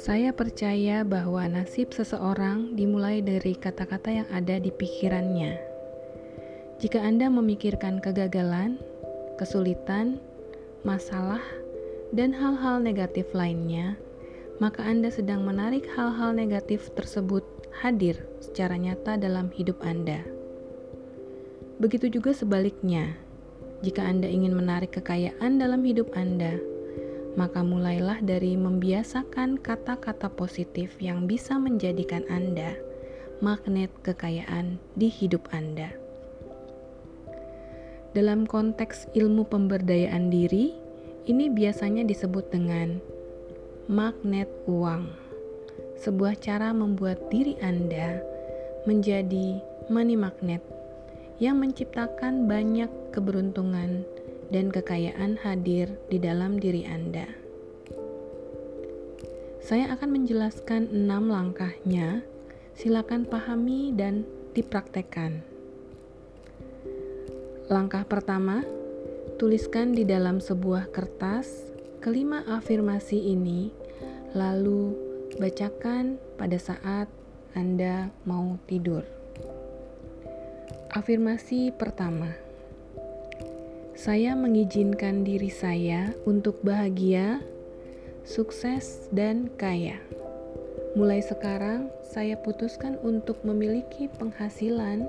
Saya percaya bahwa nasib seseorang dimulai dari kata-kata yang ada di pikirannya. Jika Anda memikirkan kegagalan, kesulitan, masalah, dan hal-hal negatif lainnya, maka Anda sedang menarik hal-hal negatif tersebut hadir secara nyata dalam hidup Anda. Begitu juga sebaliknya, jika Anda ingin menarik kekayaan dalam hidup Anda, maka mulailah dari membiasakan kata-kata positif yang bisa menjadikan Anda magnet kekayaan di hidup Anda. Dalam konteks ilmu pemberdayaan diri, ini biasanya disebut dengan magnet uang, sebuah cara membuat diri Anda menjadi money magnet yang menciptakan banyak keberuntungan dan kekayaan hadir di dalam diri Anda. Saya akan menjelaskan enam langkahnya. Silakan pahami dan dipraktekkan. Langkah pertama, tuliskan di dalam sebuah kertas kelima afirmasi ini, lalu bacakan pada saat Anda mau tidur. Afirmasi pertama saya mengizinkan diri saya untuk bahagia, sukses, dan kaya. Mulai sekarang, saya putuskan untuk memiliki penghasilan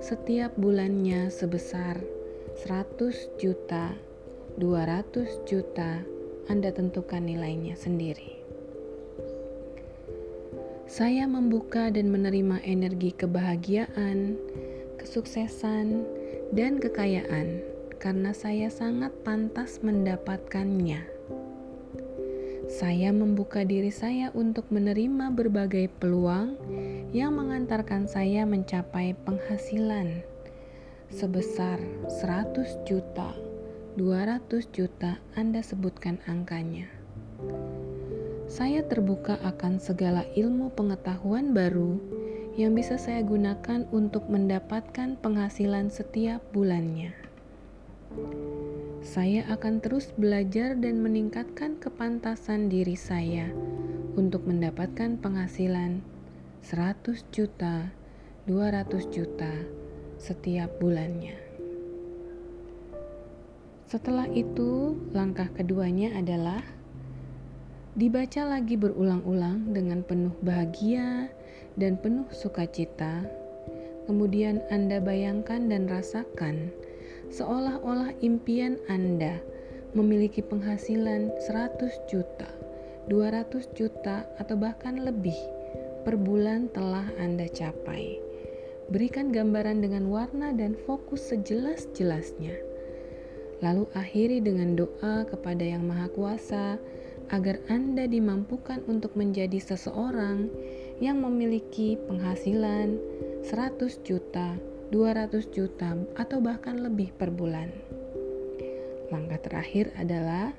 setiap bulannya sebesar 100 juta, 200 juta, Anda tentukan nilainya sendiri. Saya membuka dan menerima energi kebahagiaan, kesuksesan, dan kekayaan karena saya sangat pantas mendapatkannya. Saya membuka diri saya untuk menerima berbagai peluang yang mengantarkan saya mencapai penghasilan sebesar 100 juta, 200 juta, Anda sebutkan angkanya. Saya terbuka akan segala ilmu pengetahuan baru yang bisa saya gunakan untuk mendapatkan penghasilan setiap bulannya. Saya akan terus belajar dan meningkatkan kepantasan diri saya untuk mendapatkan penghasilan 100 juta, 200 juta setiap bulannya. Setelah itu, langkah keduanya adalah dibaca lagi berulang-ulang dengan penuh bahagia dan penuh sukacita. Kemudian Anda bayangkan dan rasakan seolah-olah impian Anda memiliki penghasilan 100 juta, 200 juta, atau bahkan lebih per bulan telah Anda capai. Berikan gambaran dengan warna dan fokus sejelas-jelasnya. Lalu akhiri dengan doa kepada Yang Maha Kuasa agar Anda dimampukan untuk menjadi seseorang yang memiliki penghasilan 100 juta, 200 juta atau bahkan lebih per bulan. Langkah terakhir adalah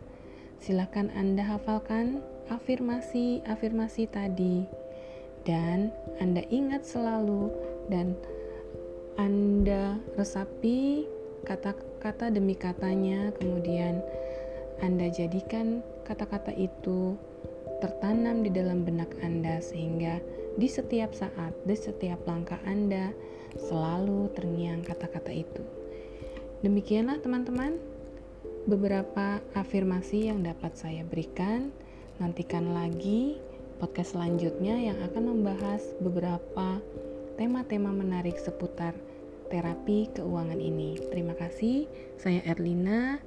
silakan Anda hafalkan afirmasi-afirmasi tadi dan Anda ingat selalu dan Anda resapi kata-kata demi katanya kemudian Anda jadikan kata-kata itu tertanam di dalam benak Anda sehingga di setiap saat, di setiap langkah Anda selalu terngiang kata-kata itu. Demikianlah teman-teman beberapa afirmasi yang dapat saya berikan. Nantikan lagi podcast selanjutnya yang akan membahas beberapa tema-tema menarik seputar terapi keuangan ini. Terima kasih, saya Erlina.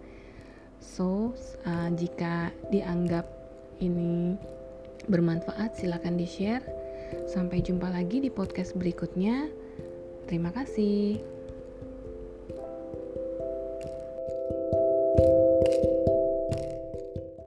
So, uh, jika dianggap ini bermanfaat, silakan di-share. Sampai jumpa lagi di podcast berikutnya. Terima kasih.